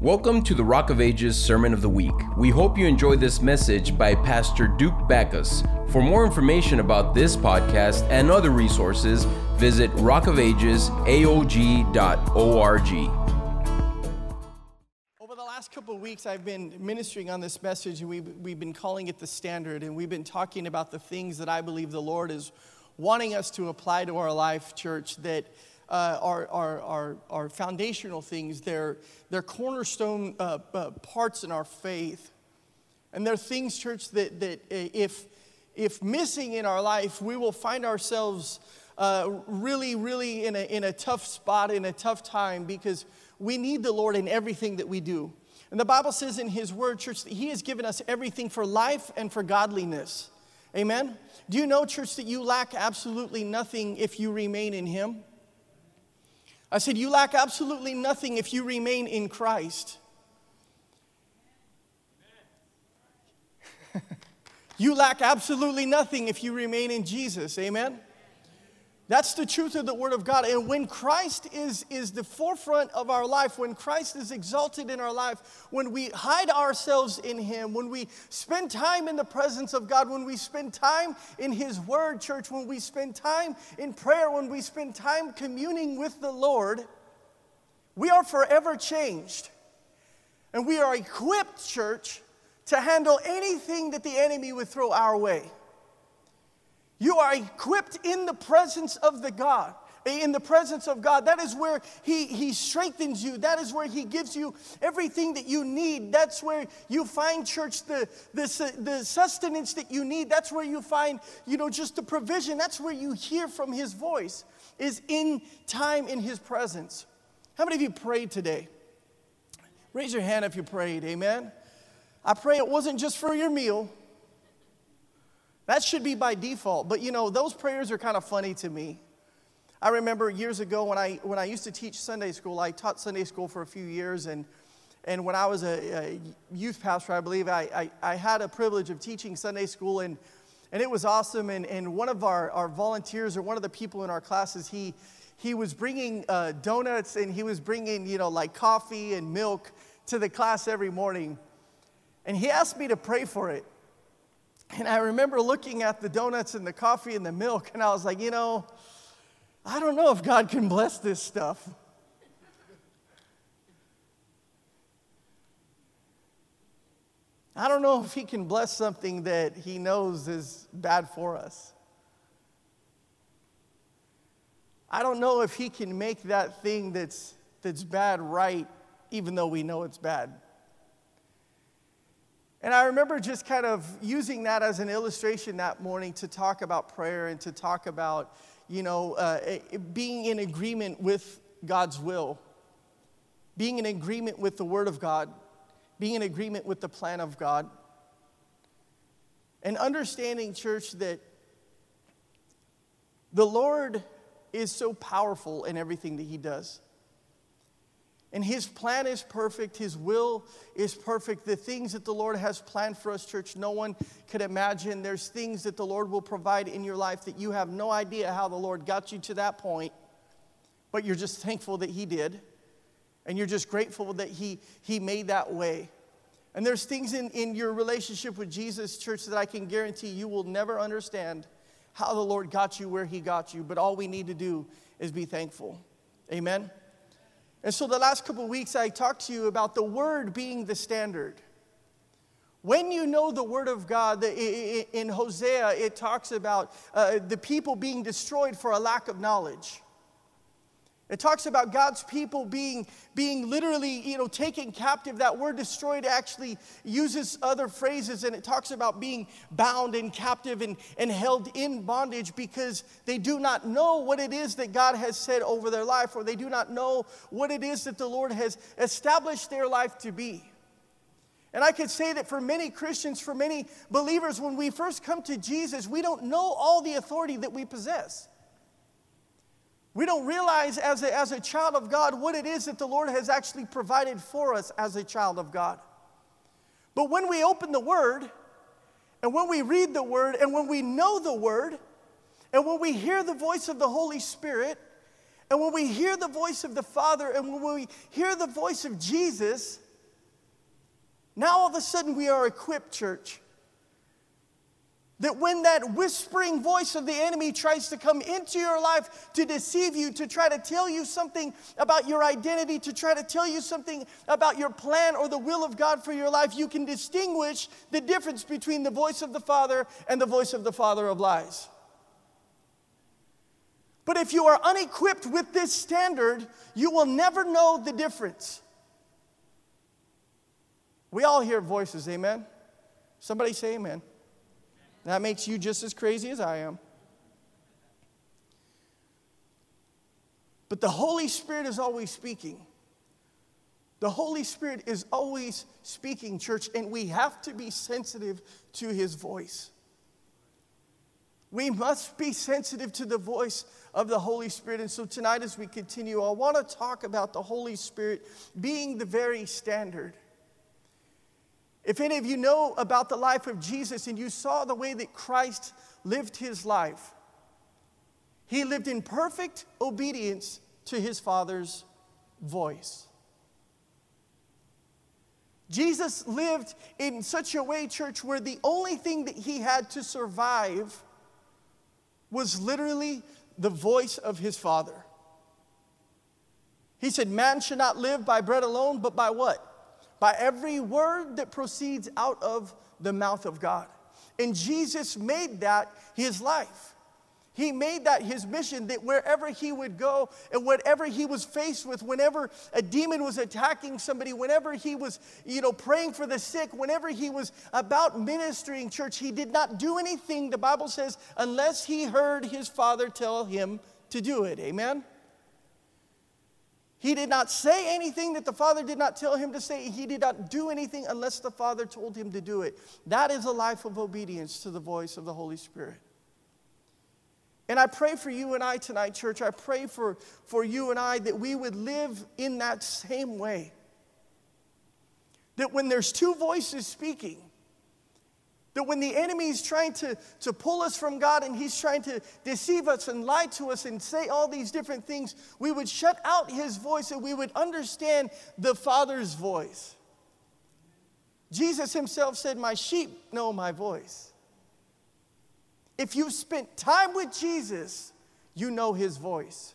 Welcome to the Rock of Ages Sermon of the Week. We hope you enjoy this message by Pastor Duke Backus. For more information about this podcast and other resources, visit rockofagesaog.org. Over the last couple of weeks, I've been ministering on this message, and we've, we've been calling it the standard, and we've been talking about the things that I believe the Lord is wanting us to apply to our life, church, that uh, are, are, are, are foundational things. They're, they're cornerstone uh, uh, parts in our faith. And they're things, church, that, that uh, if, if missing in our life, we will find ourselves uh, really, really in a, in a tough spot, in a tough time, because we need the Lord in everything that we do. And the Bible says in His Word, church, that He has given us everything for life and for godliness. Amen? Do you know, church, that you lack absolutely nothing if you remain in Him? I said, You lack absolutely nothing if you remain in Christ. you lack absolutely nothing if you remain in Jesus. Amen? That's the truth of the Word of God. And when Christ is, is the forefront of our life, when Christ is exalted in our life, when we hide ourselves in Him, when we spend time in the presence of God, when we spend time in His Word, church, when we spend time in prayer, when we spend time communing with the Lord, we are forever changed. And we are equipped, church, to handle anything that the enemy would throw our way. You are equipped in the presence of the God. In the presence of God. That is where he, he strengthens you. That is where He gives you everything that you need. That's where you find, church, the, the, the sustenance that you need. That's where you find, you know, just the provision. That's where you hear from His voice, is in time in His presence. How many of you prayed today? Raise your hand if you prayed. Amen. I pray it wasn't just for your meal. That should be by default. But you know, those prayers are kind of funny to me. I remember years ago when I, when I used to teach Sunday school, I taught Sunday school for a few years. And, and when I was a, a youth pastor, I believe, I, I, I, had a privilege of teaching Sunday school. And, and it was awesome. And, and one of our, our volunteers, or one of the people in our classes, he, he was bringing uh, donuts and he was bringing, you know, like coffee and milk to the class every morning. And he asked me to pray for it. And I remember looking at the donuts and the coffee and the milk, and I was like, you know, I don't know if God can bless this stuff. I don't know if He can bless something that He knows is bad for us. I don't know if He can make that thing that's, that's bad right, even though we know it's bad. And I remember just kind of using that as an illustration that morning to talk about prayer and to talk about, you know, uh, being in agreement with God's will, being in agreement with the Word of God, being in agreement with the plan of God, and understanding, church, that the Lord is so powerful in everything that He does. And his plan is perfect, his will is perfect. The things that the Lord has planned for us, church, no one could imagine. There's things that the Lord will provide in your life that you have no idea how the Lord got you to that point, but you're just thankful that he did. And you're just grateful that he, he made that way. And there's things in, in your relationship with Jesus, church, that I can guarantee you will never understand how the Lord got you where he got you. But all we need to do is be thankful. Amen. And so, the last couple weeks, I talked to you about the Word being the standard. When you know the Word of God, in Hosea, it talks about uh, the people being destroyed for a lack of knowledge. It talks about God's people being, being literally, you know, taken captive. That word destroyed actually uses other phrases, and it talks about being bound and captive and, and held in bondage because they do not know what it is that God has said over their life, or they do not know what it is that the Lord has established their life to be. And I could say that for many Christians, for many believers, when we first come to Jesus, we don't know all the authority that we possess. We don't realize as a, as a child of God what it is that the Lord has actually provided for us as a child of God. But when we open the Word, and when we read the Word, and when we know the Word, and when we hear the voice of the Holy Spirit, and when we hear the voice of the Father, and when we hear the voice of Jesus, Now all of a sudden we are equipped, church. That when that whispering voice of the enemy tries to come into your life to deceive you, to try to tell you something about your identity, to try to tell you something about your plan or the will of God for your life, you can distinguish the difference between the voice of the Father and the voice of the Father of lies. But if you are unequipped with this standard, you will never know the difference. We all hear voices, amen? Somebody say amen. That makes you just as crazy as I am. But the Holy Spirit is always speaking. The Holy Spirit is always speaking, church, and we have to be sensitive to his voice. We must be sensitive to the voice of the Holy Spirit. And so tonight, as we continue, I want to talk about the Holy Spirit being the very standard. If any of you know about the life of Jesus and you saw the way that Christ lived his life, he lived in perfect obedience to his Father's voice. Jesus lived in such a way, church, where the only thing that he had to survive was literally the voice of his Father. He said, Man should not live by bread alone, but by what? By every word that proceeds out of the mouth of God. And Jesus made that his life. He made that his mission that wherever he would go and whatever he was faced with, whenever a demon was attacking somebody, whenever he was, you know, praying for the sick, whenever he was about ministering church, he did not do anything, the Bible says, unless he heard his father tell him to do it. Amen? He did not say anything that the Father did not tell him to say. He did not do anything unless the Father told him to do it. That is a life of obedience to the voice of the Holy Spirit. And I pray for you and I tonight, church. I pray for, for you and I that we would live in that same way. That when there's two voices speaking, that when the enemy is trying to, to pull us from God and he's trying to deceive us and lie to us and say all these different things, we would shut out his voice and we would understand the Father's voice. Jesus himself said, My sheep know my voice. If you've spent time with Jesus, you know his voice.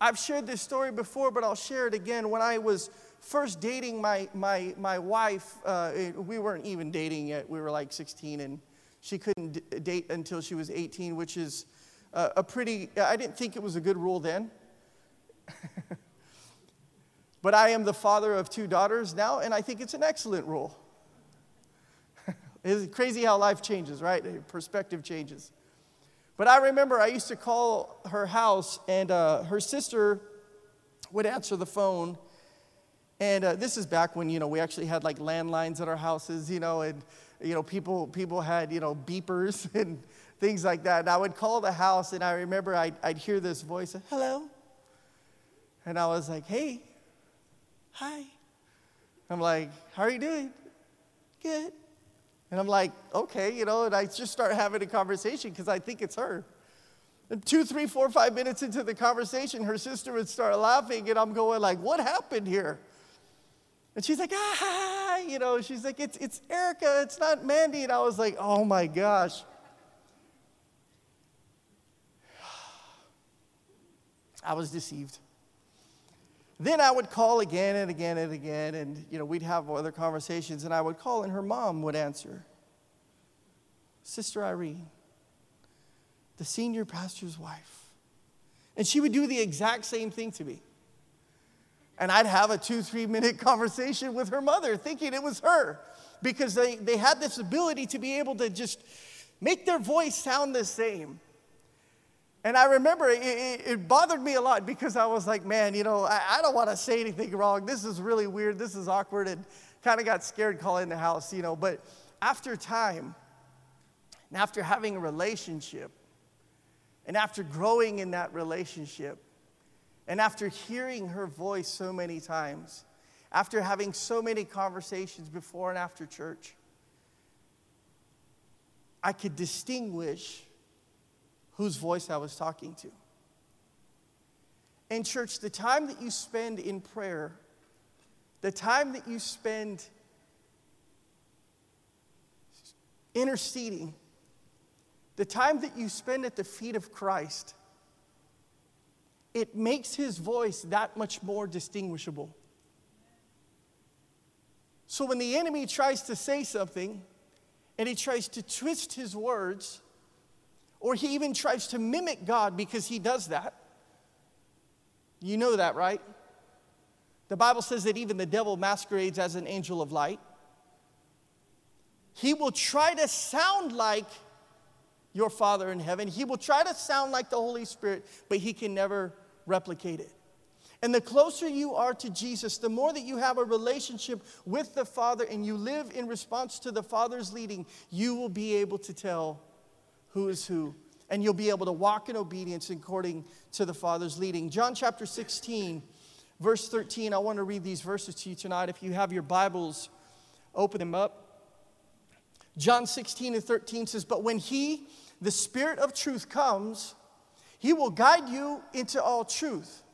I've shared this story before, but I'll share it again. When I was first dating my, my, my wife, uh, we weren't even dating yet. We were like 16, and she couldn't d- date until she was 18, which is uh, a pretty, I didn't think it was a good rule then. but I am the father of two daughters now, and I think it's an excellent rule. it's crazy how life changes, right? Perspective changes. But I remember I used to call her house, and uh, her sister would answer the phone and uh, this is back when, you know, we actually had like landlines at our houses, you know, and, you know, people, people had, you know, beepers and things like that. And I would call the house and I remember I'd, I'd hear this voice, hello. And I was like, hey, hi. I'm like, how are you doing? Good. And I'm like, okay, you know, and I just start having a conversation because I think it's her. And two, three, four, five minutes into the conversation, her sister would start laughing, and I'm going like, what happened here? And she's like, ah, you know, she's like, it's, it's Erica, it's not Mandy. And I was like, oh my gosh. I was deceived. Then I would call again and again and again, and you know, we'd have other conversations, and I would call, and her mom would answer. Sister Irene, the senior pastor's wife. And she would do the exact same thing to me. And I'd have a two, three minute conversation with her mother, thinking it was her, because they, they had this ability to be able to just make their voice sound the same. And I remember it, it, it bothered me a lot because I was like, man, you know, I, I don't want to say anything wrong. This is really weird. This is awkward. And kind of got scared calling the house, you know. But after time, and after having a relationship, and after growing in that relationship, and after hearing her voice so many times, after having so many conversations before and after church, I could distinguish whose voice I was talking to. And, church, the time that you spend in prayer the time that you spend interceding, the time that you spend at the feet of Christ, it makes his voice that much more distinguishable. So when the enemy tries to say something and he tries to twist his words, or he even tries to mimic God because he does that, you know that, right? The Bible says that even the devil masquerades as an angel of light. He will try to sound like your Father in heaven. He will try to sound like the Holy Spirit, but he can never replicate it. And the closer you are to Jesus, the more that you have a relationship with the Father and you live in response to the Father's leading, you will be able to tell who is who. And you'll be able to walk in obedience according to the Father's leading. John chapter 16, verse 13. I want to read these verses to you tonight. If you have your Bibles, open them up. John 16 and 13 says, But when He, the Spirit of truth, comes, He will guide you into all truth.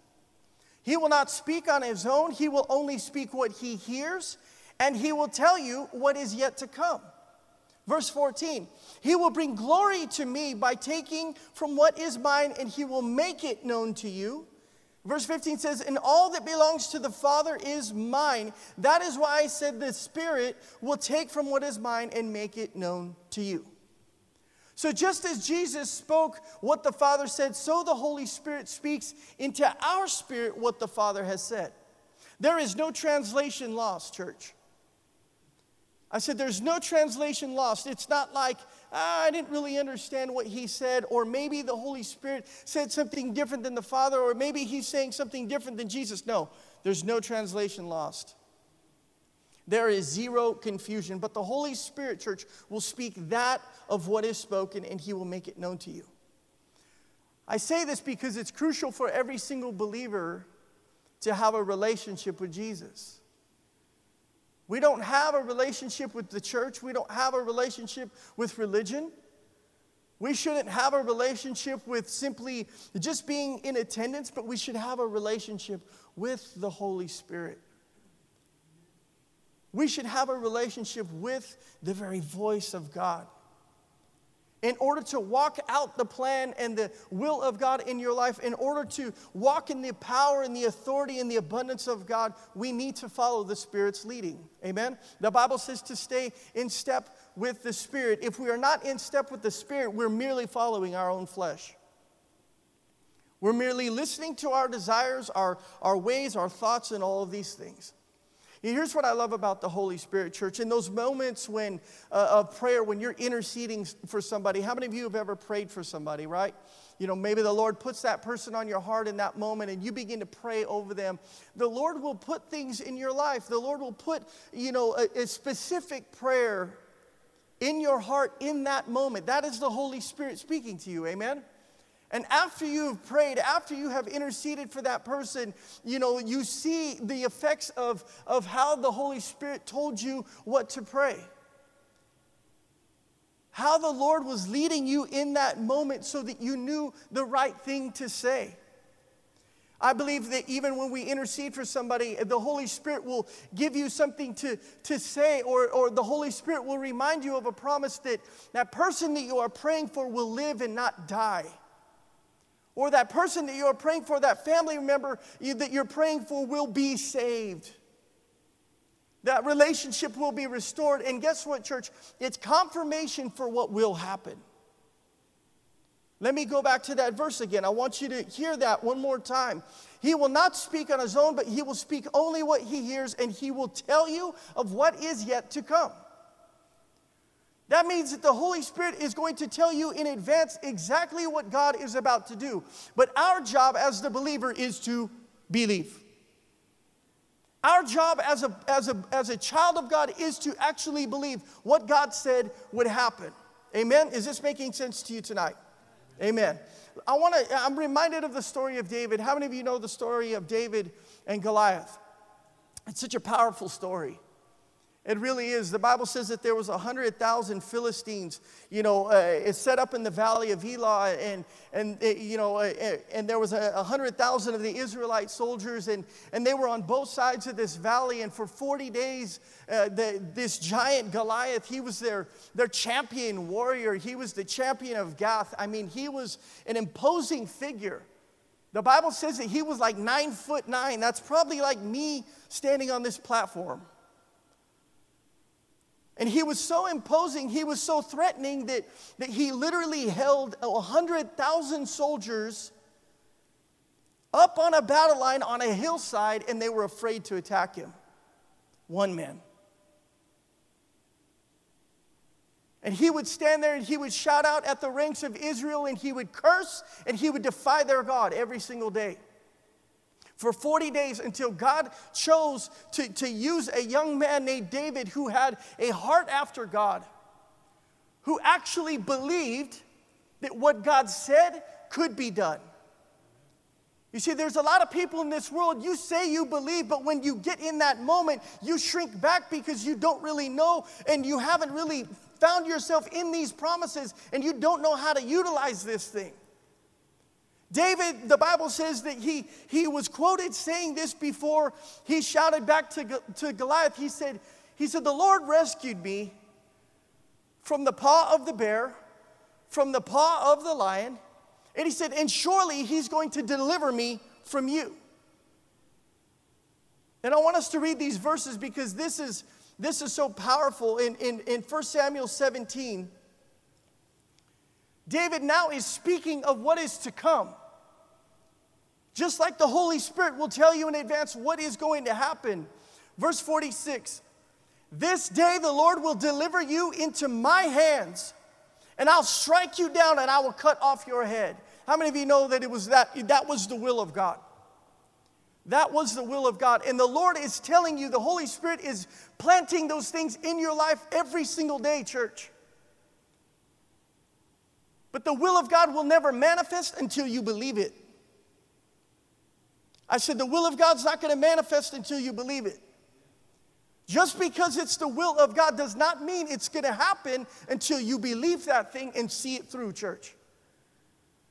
He will not speak on his own, he will only speak what he hears, and he will tell you what is yet to come. Verse 14, he will bring glory to me by taking from what is mine, and he will make it known to you. Verse 15 says, And all that belongs to the Father is mine. That is why I said the Spirit will take from what is mine and make it known to you. So, just as Jesus spoke what the Father said, so the Holy Spirit speaks into our spirit what the Father has said. There is no translation lost, church. I said, There's no translation lost. It's not like, ah, I didn't really understand what he said, or maybe the Holy Spirit said something different than the Father, or maybe he's saying something different than Jesus. No, there's no translation lost. There is zero confusion. But the Holy Spirit, church, will speak that of what is spoken and he will make it known to you. I say this because it's crucial for every single believer to have a relationship with Jesus. We don't have a relationship with the church, we don't have a relationship with religion. We shouldn't have a relationship with simply just being in attendance, but we should have a relationship with the Holy Spirit. We should have a relationship with the very voice of God. In order to walk out the plan and the will of God in your life, in order to walk in the power and the authority and the abundance of God, we need to follow the Spirit's leading. Amen? The Bible says to stay in step with the Spirit. If we are not in step with the Spirit, we're merely following our own flesh. We're merely listening to our desires, our, our ways, our thoughts, and all of these things. Here's what I love about the Holy Spirit, church. In those moments when uh, of prayer, when you're interceding for somebody, how many of you have ever prayed for somebody, right? You know, maybe the Lord puts that person on your heart in that moment and you begin to pray over them. The Lord will put things in your life. The Lord will put, you know, a, a specific prayer in your heart in that moment. That is the Holy Spirit speaking to you. Amen? And after you've prayed, after you have interceded for that person, you know, you see the effects of, of how the Holy Spirit told you what to pray. How the Lord was leading you in that moment so that you knew the right thing to say. I believe that even when we intercede for somebody, the Holy Spirit will give you something to, to say, or, or the Holy Spirit will remind you of a promise that that person that you are praying for will live and not die or that person that you're praying for, that family member that you're praying for, will be saved. That relationship will be restored. And guess what, church? It's confirmation for what will happen. Let me go back to that verse again. I want you to hear that one more time. He will not speak on his own, but he will speak only what he hears, and he will tell you of what is yet to come. That means that the Holy Spirit is going to tell you in advance exactly what God is about to do. But our job as the believer is to believe. Our job as a, as, a, as a child of God is to actually believe what God said would happen. Amen? Is this making sense to you tonight? Amen. I want to, I'm reminded of the story of David. How many of you know the story of David and Goliath? It's such a powerful story. It really is. The Bible says that there was 100,000 Philistines, you know, uh, set up in the valley of Elah, and, and uh, you know, uh, uh and there was a 100,000 of the Israelite soldiers, and, and they were on both sides of this valley, and for 40 days, uh, the, this giant Goliath, he was their, their champion warrior. He was the champion of Gath. I mean, he was an imposing figure. The Bible says that he was like nine foot nine. That's probably like me standing on this platform. And he was so imposing, he was so threatening that, that he literally held 100,000 soldiers up on a battle line on a hillside, and they were afraid to attack him. One man. And he would stand there and he would shout out at the ranks of Israel and he would curse and he would defy their God every single day for 40 days until God chose to, to use a young man named David who had a heart after God, who actually believed that what God said could be done. You see, there's a lot of people in this world, you say you believe, but when you get in that moment, you shrink back because you don't really know and you haven't really found yourself in these promises and you don't know how to utilize this thing. David, the Bible says that he, he was quoted saying this before he shouted back to, to Goliath. He said, he said, The Lord rescued me from the paw of the bear, from the paw of the lion. And he said, And surely he's going to deliver me from you. And I want us to read these verses because this is, this is so powerful. In, in, in 1 Samuel 17, David now is speaking of what is to come. Just like the Holy Spirit will tell you in advance what is going to happen. Verse 46 This day the Lord will deliver you into my hands, and I'll strike you down and I will cut off your head. How many of you know that it was that that was the will of God? That was the will of God. And the Lord is telling you, the Holy Spirit is planting those things in your life every single day, church. But the will of God will never manifest until you believe it. I said, the will of God's not going to manifest until you believe it. Just because it's the will of God does not mean it's going to happen until you believe that thing and see it through, church.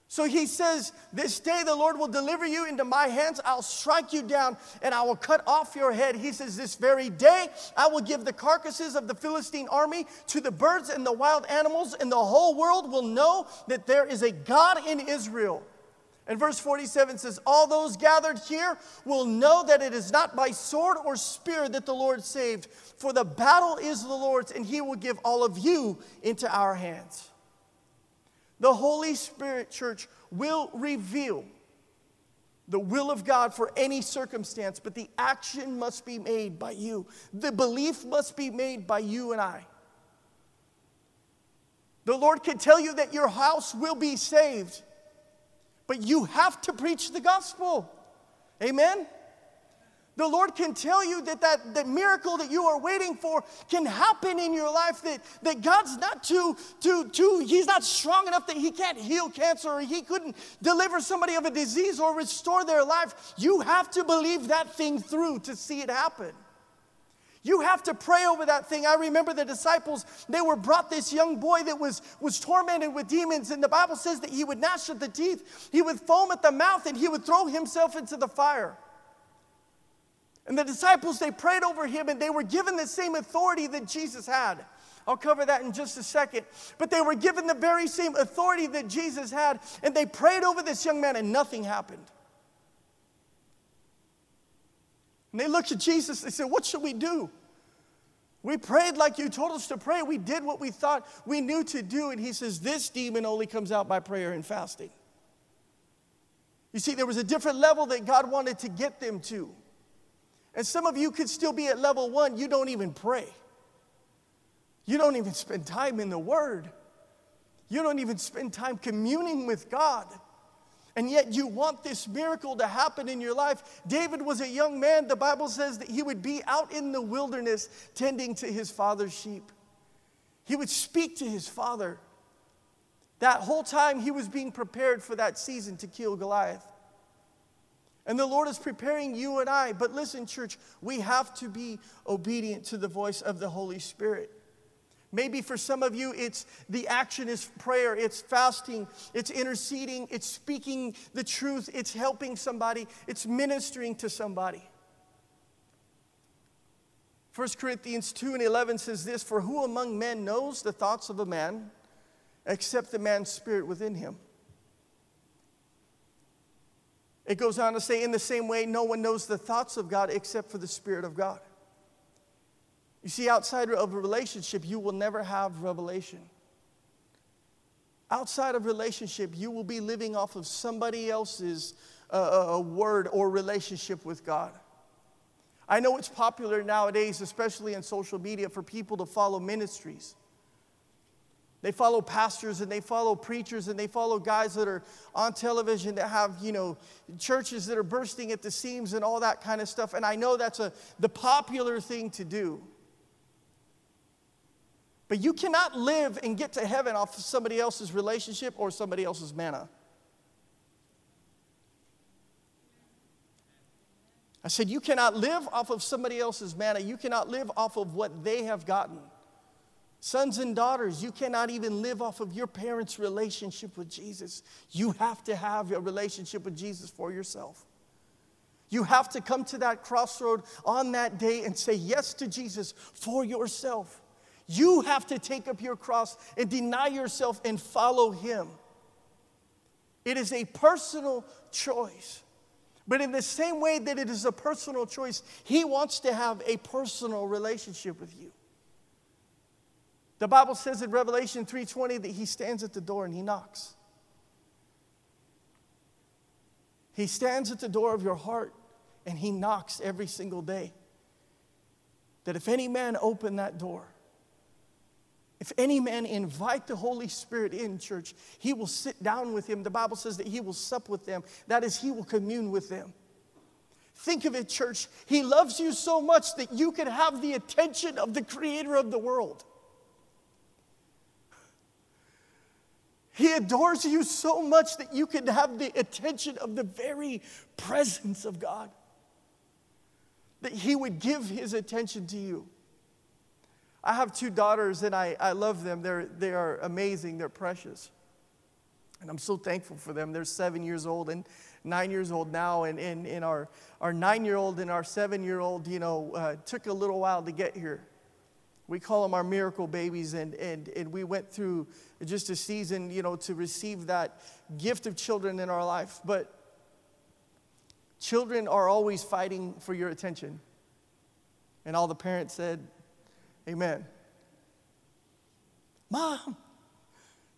So he says, This day the Lord will deliver you into my hands. I'll strike you down and I will cut off your head. He says, This very day I will give the carcasses of the Philistine army to the birds and the wild animals, and the whole world will know that there is a God in Israel. And verse 47 says, All those gathered here will know that it is not by sword or spear that the Lord saved, for the battle is the Lord's, and he will give all of you into our hands. The Holy Spirit, church, will reveal the will of God for any circumstance, but the action must be made by you. The belief must be made by you and I. The Lord can tell you that your house will be saved, but you have to preach the gospel. Amen? The Lord can tell you that, that that miracle that you are waiting for can happen in your life, that, that God's not too, too, too, He's not strong enough that He can't heal cancer or He couldn't deliver somebody of a disease or restore their life. You have to believe that thing through to see it happen. You have to pray over that thing. I remember the disciples, they were brought this young boy that was, was tormented with demons, and the Bible says that he would gnash at the teeth, he would foam at the mouth, and he would throw himself into the fire. And the disciples, they prayed over him and they were given the same authority that Jesus had. I'll cover that in just a second. But they were given the very same authority that Jesus had, and they prayed over this young man, and nothing happened. And they looked at Jesus, they said, What should we do? We prayed like you told us to pray. We did what we thought we knew to do. And he says, This demon only comes out by prayer and fasting. You see, there was a different level that God wanted to get them to. And some of you could still be at level one, you don't even pray. You don't even spend time in the Word. You don't even spend time communing with God. And yet you want this miracle to happen in your life. David was a young man. The Bible says that he would be out in the wilderness tending to his father's sheep. He would speak to his father. That whole time he was being prepared for that season to kill Goliath. And the Lord is preparing you and I. But listen, church, we have to be obedient to the voice of the Holy Spirit. Maybe for some of you, it's the action is prayer, it's fasting, it's interceding, it's speaking the truth, it's helping somebody, it's ministering to somebody. 1 Corinthians 2 and 11 says this For who among men knows the thoughts of a man except the man's spirit within him? It goes on to say, in the same way, no one knows the thoughts of God except for the Spirit of God. You see, outside of a relationship, you will never have revelation. Outside of relationship, you will be living off of somebody else's uh, uh, word or relationship with God. I know it's popular nowadays, especially in social media, for people to follow ministries. They follow pastors and they follow preachers and they follow guys that are on television that have, you know, churches that are bursting at the seams and all that kind of stuff. And I know that's a, the popular thing to do. But you cannot live and get to heaven off of somebody else's relationship or somebody else's manna. I said, You cannot live off of somebody else's manna. You cannot live off of what they have gotten. Sons and daughters, you cannot even live off of your parents' relationship with Jesus. You have to have a relationship with Jesus for yourself. You have to come to that crossroad on that day and say yes to Jesus for yourself. You have to take up your cross and deny yourself and follow Him. It is a personal choice. But in the same way that it is a personal choice, He wants to have a personal relationship with you. The Bible says in Revelation 3:20 that he stands at the door and he knocks. He stands at the door of your heart and he knocks every single day. That if any man open that door, if any man invite the Holy Spirit in church, he will sit down with him. The Bible says that he will sup with them. That is, he will commune with them. Think of it, church. He loves you so much that you can have the attention of the creator of the world. He adores you so much that you can have the attention of the very presence of God. That He would give His attention to you. I have two daughters and I, I love them. They're, they are amazing, they're precious. And I'm so thankful for them. They're seven years old and nine years old now. And, and, and our, our nine year old and our seven year old, you know, uh, took a little while to get here. We call them our miracle babies. And, and, and we went through just a season, you know, to receive that gift of children in our life. But children are always fighting for your attention. And all the parents said, Amen. Mom,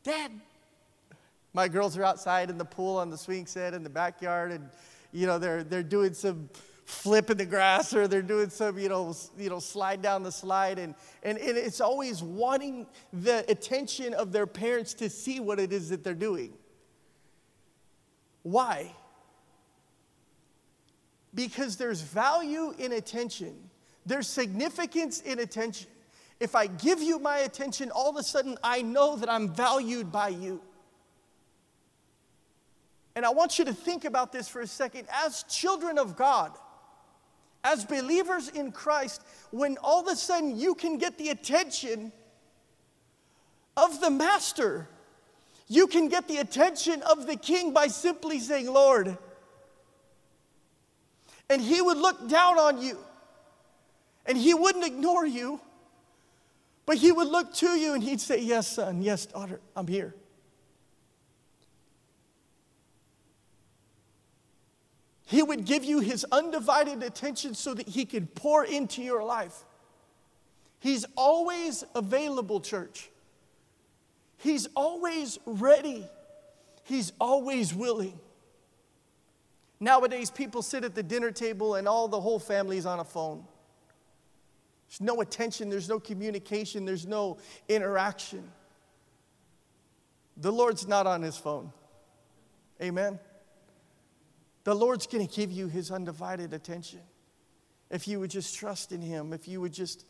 Dad. My girls are outside in the pool on the swing set in the backyard, and you know they're they're doing some flip in the grass or they're doing some you know you know slide down the slide. And, and and it's always wanting the attention of their parents to see what it is that they're doing. Why? Because there's value in attention. There's significance in attention. If I give you my attention, all of a sudden I know that I'm valued by you. And I want you to think about this for a second. As children of God, as believers in Christ, when all of a sudden you can get the attention of the Master, you can get the attention of the King by simply saying, Lord. And He would look down on you, and He wouldn't ignore you. But he would look to you and he'd say, Yes, son, yes, daughter, I'm here. He would give you his undivided attention so that he could pour into your life. He's always available, church. He's always ready. He's always willing. Nowadays, people sit at the dinner table and all the whole family's on a phone. There's no attention, there's no communication, there's no interaction. The Lord's not on his phone. Amen. The Lord's going to give you his undivided attention. If you would just trust in him, if you would just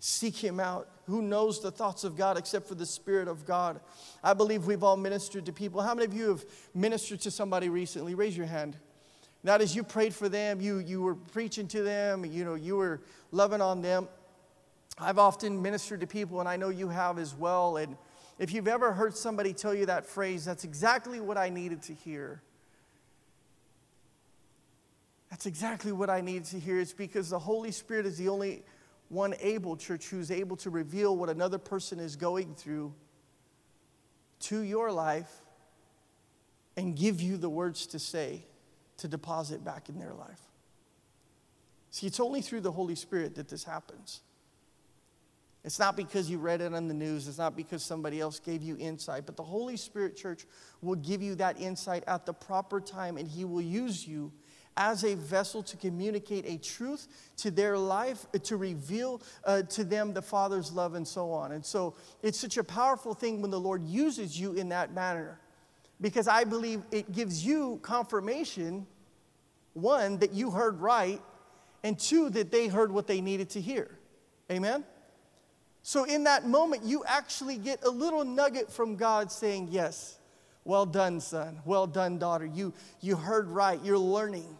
seek him out. Who knows the thoughts of God except for the Spirit of God? I believe we've all ministered to people. How many of you have ministered to somebody recently? Raise your hand. That is, you prayed for them, you, you were preaching to them, you know, you were loving on them. I've often ministered to people, and I know you have as well. And if you've ever heard somebody tell you that phrase, that's exactly what I needed to hear. That's exactly what I needed to hear. It's because the Holy Spirit is the only one able, church, who's able to reveal what another person is going through to your life and give you the words to say to deposit back in their life. See, it's only through the Holy Spirit that this happens. It's not because you read it on the news, it's not because somebody else gave you insight, but the Holy Spirit, church, will give you that insight at the proper time, and He will use you as a vessel to communicate a truth to their life, uh, to reveal uh, to them the Father's love, and so on. And so it's such a powerful thing when the Lord uses you in that manner because I believe it gives you confirmation one, that you heard right, and two, that they heard what they needed to hear. Amen? So, in that moment, you actually get a little nugget from God saying, Yes, well done, son. Well done, daughter. You, you heard right. You're learning.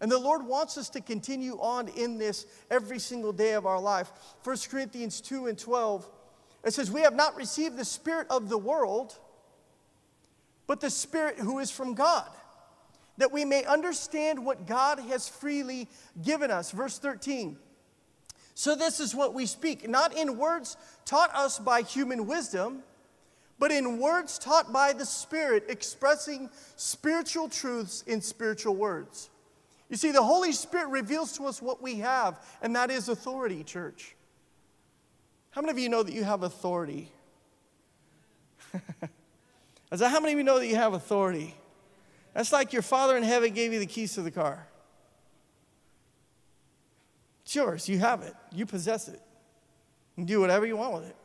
And the Lord wants us to continue on in this every single day of our life. 1 Corinthians 2 and 12, it says, We have not received the spirit of the world, but the spirit who is from God, that we may understand what God has freely given us. Verse 13. So, this is what we speak, not in words taught us by human wisdom, but in words taught by the Spirit, expressing spiritual truths in spiritual words. You see, the Holy Spirit reveals to us what we have, and that is authority, church. How many of you know that you have authority? I said, How many of you know that you have authority? That's like your Father in heaven gave you the keys to the car. It's yours. You have it. You possess it. You can do whatever you want with it.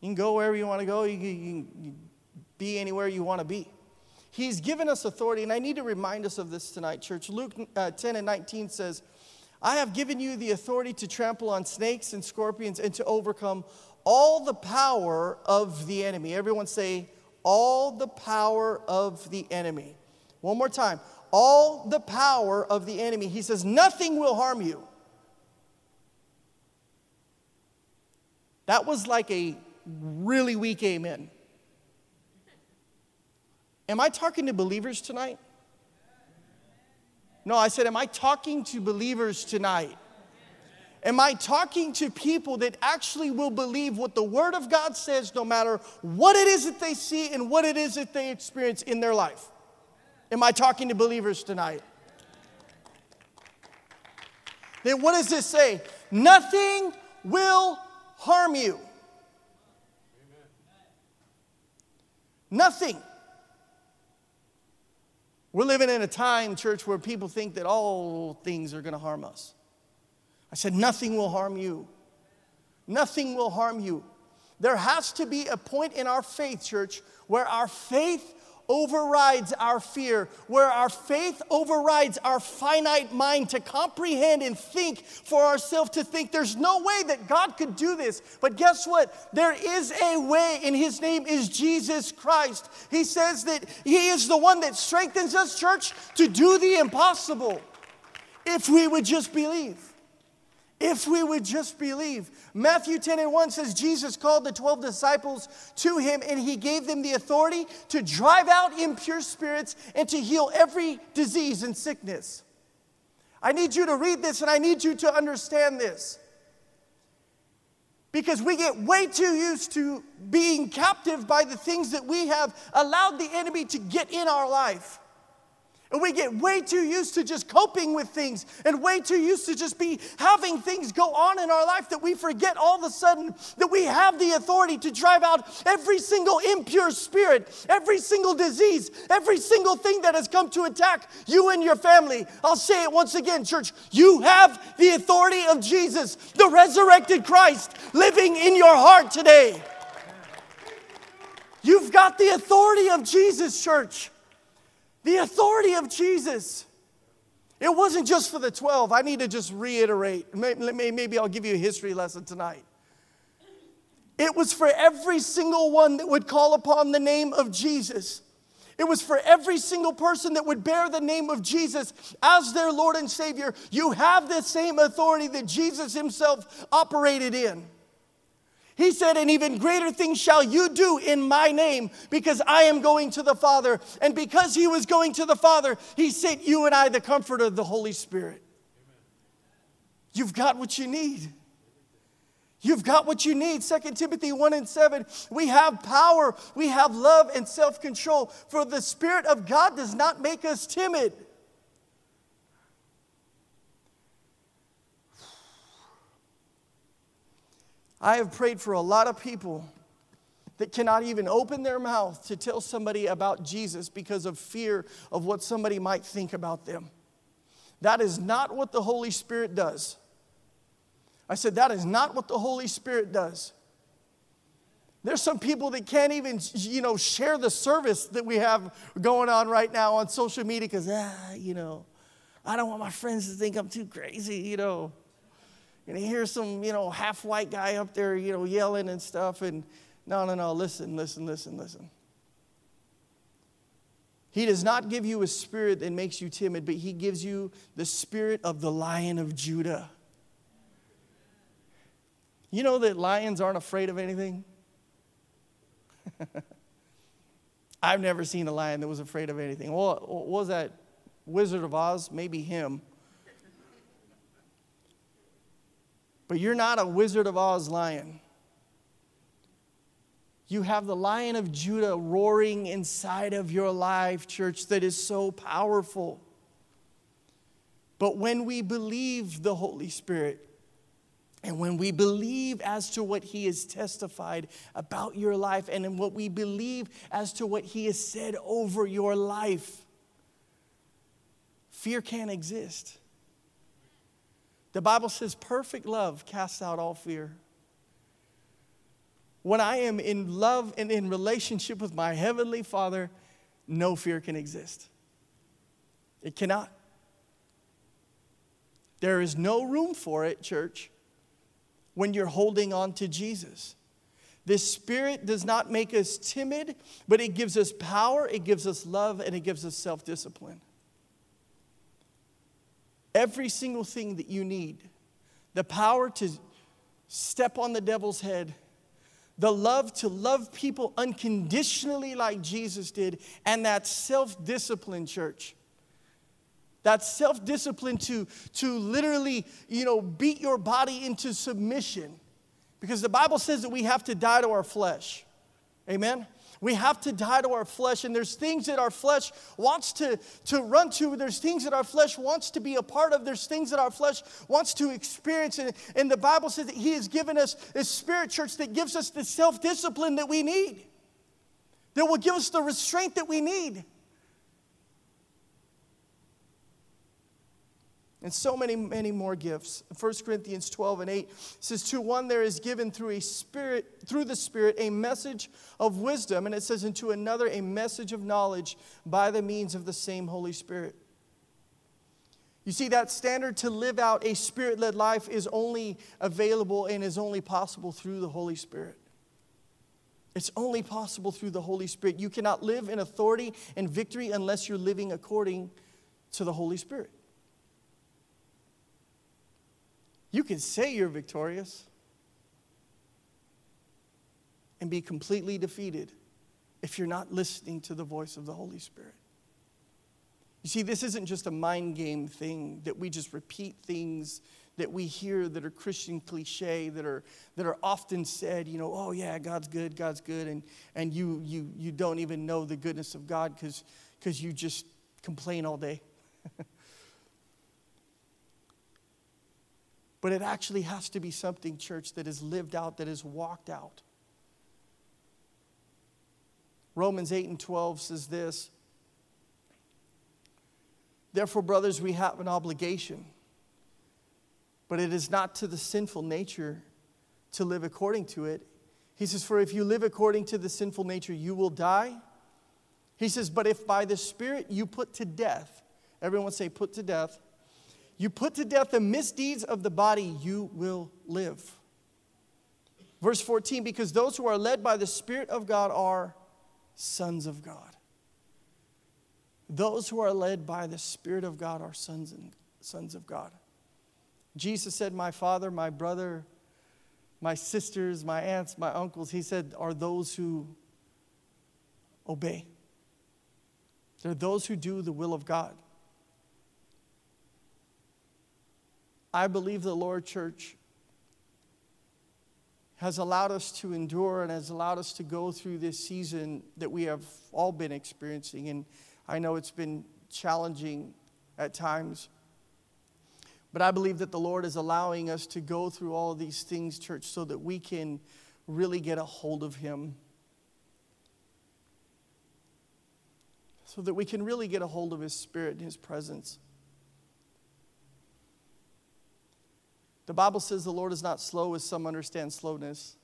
You can go wherever you want to go. You can, you can be anywhere you want to be. He's given us authority, and I need to remind us of this tonight, church. Luke uh, 10 and 19 says, I have given you the authority to trample on snakes and scorpions and to overcome all the power of the enemy. Everyone say, all the power of the enemy. One more time. All the power of the enemy. He says, nothing will harm you. That was like a really weak amen. Am I talking to believers tonight? No, I said, Am I talking to believers tonight? Am I talking to people that actually will believe what the Word of God says no matter what it is that they see and what it is that they experience in their life? Am I talking to believers tonight? Then what does this say? Nothing will harm you. Nothing. We're living in a time, church, where people think that all things are going to harm us. I said, Nothing will harm you. Nothing will harm you. There has to be a point in our faith, church, where our faith overrides our fear, where our faith overrides our finite mind to comprehend and think for ourselves, to think there's no way that God could do this. But guess what? There is a way, and His name is Jesus Christ. He says that He is the one that strengthens us, church, to do the impossible if we would just believe. If we would just believe. Matthew 10 and 1 says Jesus called the 12 disciples to him and he gave them the authority to drive out impure spirits and to heal every disease and sickness. I need you to read this and I need you to understand this. Because we get way too used to being captive by the things that we have allowed the enemy to get in our life. And we get way too used to just coping with things and way too used to just be having things go on in our life that we forget all of a sudden that we have the authority to drive out every single impure spirit, every single disease, every single thing that has come to attack you and your family. I'll say it once again, church. You have the authority of Jesus, the resurrected Christ, living in your heart today. You've got the authority of Jesus, church. The authority of Jesus. It wasn't just for the 12. I need to just reiterate. Maybe I'll give you a history lesson tonight. It was for every single one that would call upon the name of Jesus. It was for every single person that would bear the name of Jesus as their Lord and Savior. You have the same authority that Jesus himself operated in. He said, And even greater things shall you do in my name because I am going to the Father. And because he was going to the Father, he sent you and I the comfort of the Holy Spirit. You've got what you need. You've got what you need. 2 Timothy 1 and 7. We have power, we have love and self control. For the Spirit of God does not make us timid. I have prayed for a lot of people that cannot even open their mouth to tell somebody about Jesus because of fear of what somebody might think about them. That is not what the Holy Spirit does. I said, that is not what the Holy Spirit does. There's some people that can't even, you know, share the service that we have going on right now on social media because, ah, you know, I don't want my friends to think I'm too crazy, you know. And he hears some, you know, half white guy up there, you know, yelling and stuff. And no, no, no, listen, listen, listen, listen. He does not give you a spirit that makes you timid, but He gives you the spirit of the lion of Judah. You know that lions aren't afraid of anything? I've never seen a lion that was afraid of anything. What, what was that? Wizard of Oz? Maybe him. But you're not a Wizard of Oz lion. You have the lion of Judah roaring inside of your life, church, that is so powerful. But when we believe the Holy Spirit, and when we believe as to what He has testified about your life, and in what we believe as to what He has said over your life, fear can't exist. The Bible says perfect love casts out all fear. When I am in love and in relationship with my Heavenly Father, no fear can exist. It cannot. There is no room for it, church when you're holding on to Jesus. This spirit does not make us timid, but it gives us power, it gives us love, and it gives us self discipline. Every single thing that you need the power to step on the devil's head, the love to love people unconditionally like Jesus did, and that self discipline, church. That self discipline to, to literally, you know, beat your body into submission. Because the Bible says that we have to die to our flesh. Amen? We have to die to our flesh, and there's things that our flesh wants to, to run to. There's things that our flesh wants to be a part of. There's things that our flesh wants to experience. And, and the Bible says that He has given us a spirit church that gives us the self discipline that we need, that will give us the restraint that we need. And so many, many more gifts. 1 Corinthians 12 and 8 says, To one there is given through a spirit, through the Spirit, a message of wisdom, and it says, and to another a message of knowledge by the means of the same Holy Spirit. You see, that standard to live out a spirit led life is only available and is only possible through the Holy Spirit. It's only possible through the Holy Spirit. You cannot live in authority and victory unless you're living according to the Holy Spirit. You can say you're victorious and be completely defeated if you're not listening to the voice of the Holy Spirit. You see, this isn't just a mind game thing that we just repeat things that we hear that are Christian cliche, that are, that are often said, you know, oh yeah, God's good, God's good, and, and you, you, you don't even know the goodness of God because you just complain all day. But it actually has to be something, church, that is lived out, that is walked out. Romans 8 and 12 says this Therefore, brothers, we have an obligation, but it is not to the sinful nature to live according to it. He says, For if you live according to the sinful nature, you will die. He says, But if by the Spirit you put to death, everyone say, put to death you put to death the misdeeds of the body, you will live. Verse 14, because those who are led by the Spirit of God are sons of God. Those who are led by the Spirit of God are sons and sons of God. Jesus said, My father, my brother, my sisters, my aunts, my uncles, he said, are those who obey. They're those who do the will of God. I believe the Lord Church has allowed us to endure and has allowed us to go through this season that we have all been experiencing. And I know it's been challenging at times. But I believe that the Lord is allowing us to go through all of these things, church, so that we can really get a hold of Him. So that we can really get a hold of His Spirit and His presence. The Bible says the Lord is not slow as some understand slowness,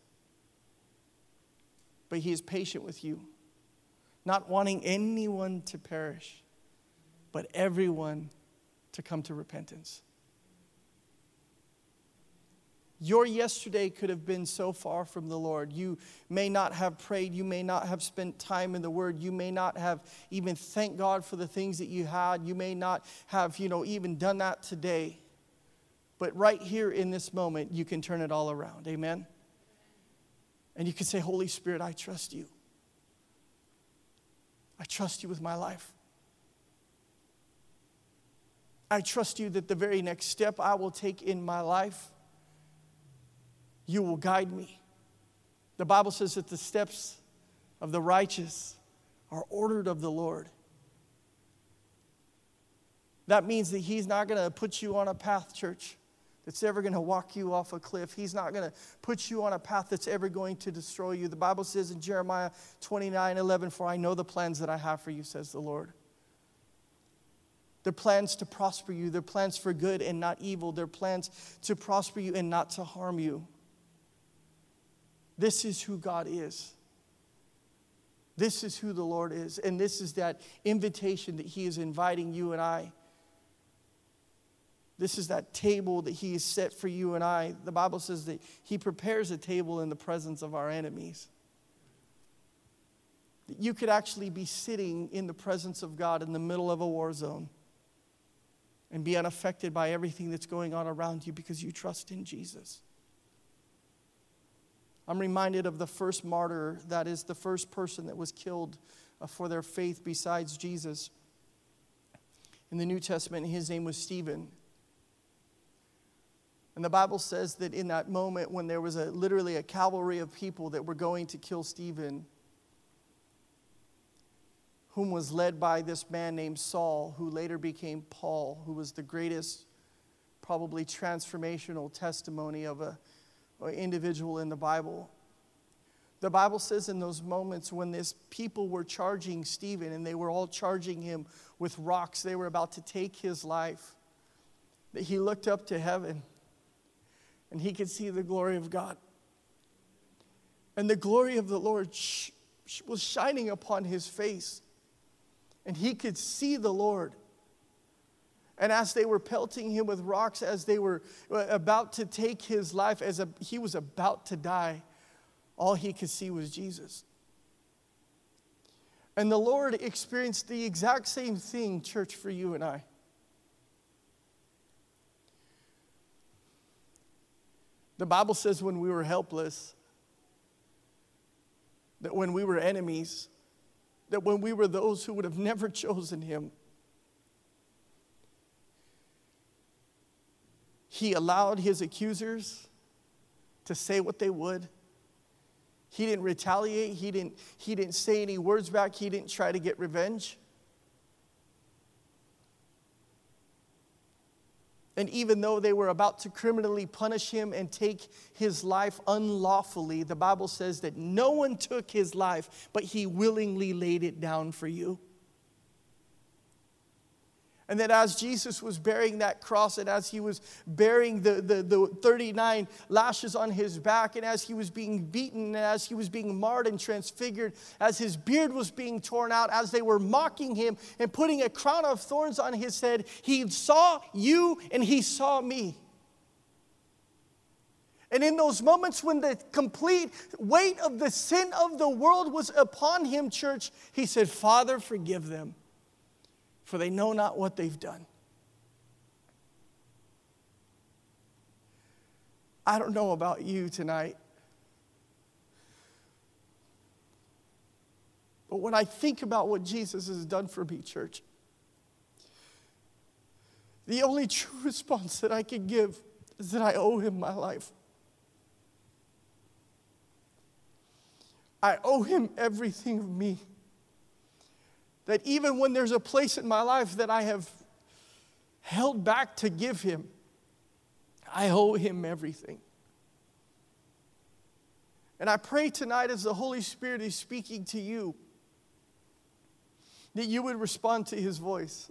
but He is patient with you, not wanting anyone to perish, but everyone to come to repentance. Your yesterday could have been so far from the Lord. You may not have prayed. You may not have spent time in the Word. You may not have even thanked God for the things that you had. You may not have, you know, even done that today. But right here in this moment, you can turn it all around. Amen? And you can say, Holy Spirit, I trust you. I trust you with my life. I trust you that the very next step I will take in my life, you will guide me. The Bible says that the steps of the righteous are ordered of the Lord. That means that He's not going to put you on a path, church, that's ever going to walk you off a cliff. He's not going to put you on a path that's ever going to destroy you. The Bible says in Jeremiah 29 11, For I know the plans that I have for you, says the Lord. They're plans to prosper you, they're plans for good and not evil, they're plans to prosper you and not to harm you. This is who God is. This is who the Lord is. And this is that invitation that He is inviting you and I this is that table that He has set for you and I. The Bible says that He prepares a table in the presence of our enemies. That you could actually be sitting in the presence of God in the middle of a war zone and be unaffected by everything that's going on around you because you trust in Jesus. I'm reminded of the first martyr, that is, the first person that was killed uh, for their faith besides Jesus. In the New Testament, his name was Stephen. And the Bible says that in that moment when there was a, literally a cavalry of people that were going to kill Stephen, whom was led by this man named Saul, who later became Paul, who was the greatest, probably transformational testimony of a, an individual in the Bible. The Bible says in those moments when this people were charging Stephen and they were all charging him with rocks, they were about to take his life, that he looked up to heaven and he could see the glory of God. And the glory of the Lord sh- sh- was shining upon his face, and he could see the Lord. And as they were pelting him with rocks, as they were uh, about to take his life, as a, he was about to die, all he could see was Jesus. And the Lord experienced the exact same thing, church, for you and I. The Bible says when we were helpless, that when we were enemies, that when we were those who would have never chosen him, he allowed his accusers to say what they would. He didn't retaliate. He didn't, he didn't say any words back. He didn't try to get revenge. And even though they were about to criminally punish him and take his life unlawfully, the Bible says that no one took his life, but he willingly laid it down for you. And that as Jesus was bearing that cross and as he was bearing the, the, the 39 lashes on his back, and as he was being beaten, and as he was being marred and transfigured, as his beard was being torn out, as they were mocking him and putting a crown of thorns on his head, he saw you and he saw me. And in those moments when the complete weight of the sin of the world was upon him, church, he said, Father, forgive them for they know not what they've done. I don't know about you tonight, but when I think about what Jesus has done for me, church, the only true response that I can give is that I owe him my life. I owe him everything of me. That even when there's a place in my life that I have held back to give him, I owe him everything. And I pray tonight as the Holy Spirit is speaking to you that you would respond to his voice.